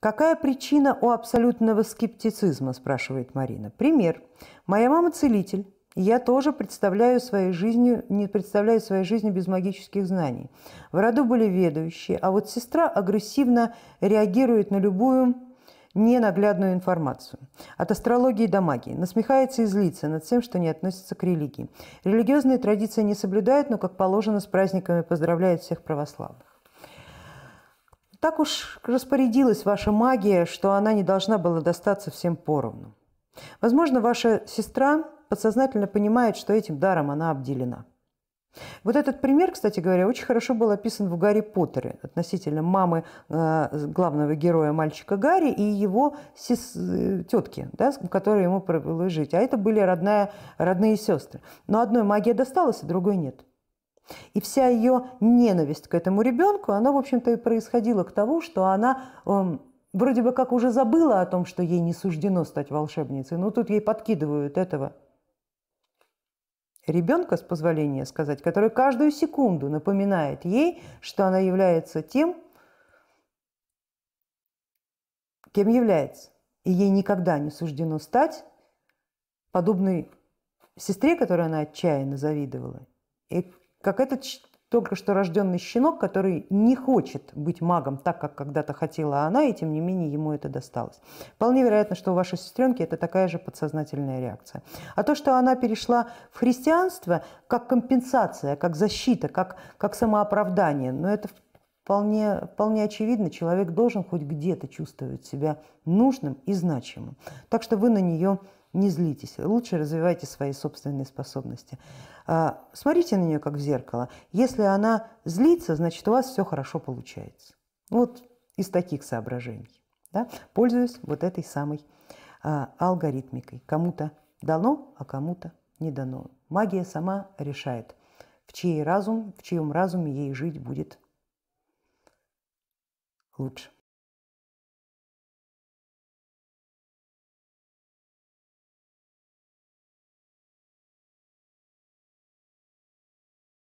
Какая причина у абсолютного скептицизма, спрашивает Марина. Пример. Моя мама целитель. Я тоже представляю своей жизнью, не представляю своей жизни без магических знаний. В роду были ведущие, а вот сестра агрессивно реагирует на любую ненаглядную информацию. От астрологии до магии. Насмехается и злится над тем, что не относится к религии. Религиозные традиции не соблюдает, но, как положено, с праздниками поздравляет всех православных. Так уж распорядилась ваша магия, что она не должна была достаться всем поровну. Возможно, ваша сестра подсознательно понимает, что этим даром она обделена. Вот этот пример, кстати говоря, очень хорошо был описан в Гарри Поттере относительно мамы э, главного героя мальчика Гарри и его сес... Э, тетки, да, которая ему провела жить. А это были родная, родные сестры. Но одной магия досталась, а другой нет. И вся ее ненависть к этому ребенку, она, в общем-то, и происходила к тому, что она э, вроде бы как уже забыла о том, что ей не суждено стать волшебницей, но тут ей подкидывают этого ребенка, с позволения сказать, который каждую секунду напоминает ей, что она является тем, кем является. И ей никогда не суждено стать подобной сестре, которой она отчаянно завидовала, и как этот только что рожденный щенок, который не хочет быть магом так, как когда-то хотела она, и тем не менее ему это досталось. Вполне вероятно, что у вашей сестренки это такая же подсознательная реакция. А то, что она перешла в христианство как компенсация, как защита, как, как самооправдание, но это вполне, вполне очевидно, человек должен хоть где-то чувствовать себя нужным и значимым. Так что вы на нее не злитесь, лучше развивайте свои собственные способности. А, смотрите на нее как в зеркало. Если она злится, значит у вас все хорошо получается. Вот из таких соображений. Да? Пользуюсь вот этой самой а, алгоритмикой. Кому-то дано, а кому-то не дано. Магия сама решает, в чей разум, в чьем разуме ей жить будет лучше.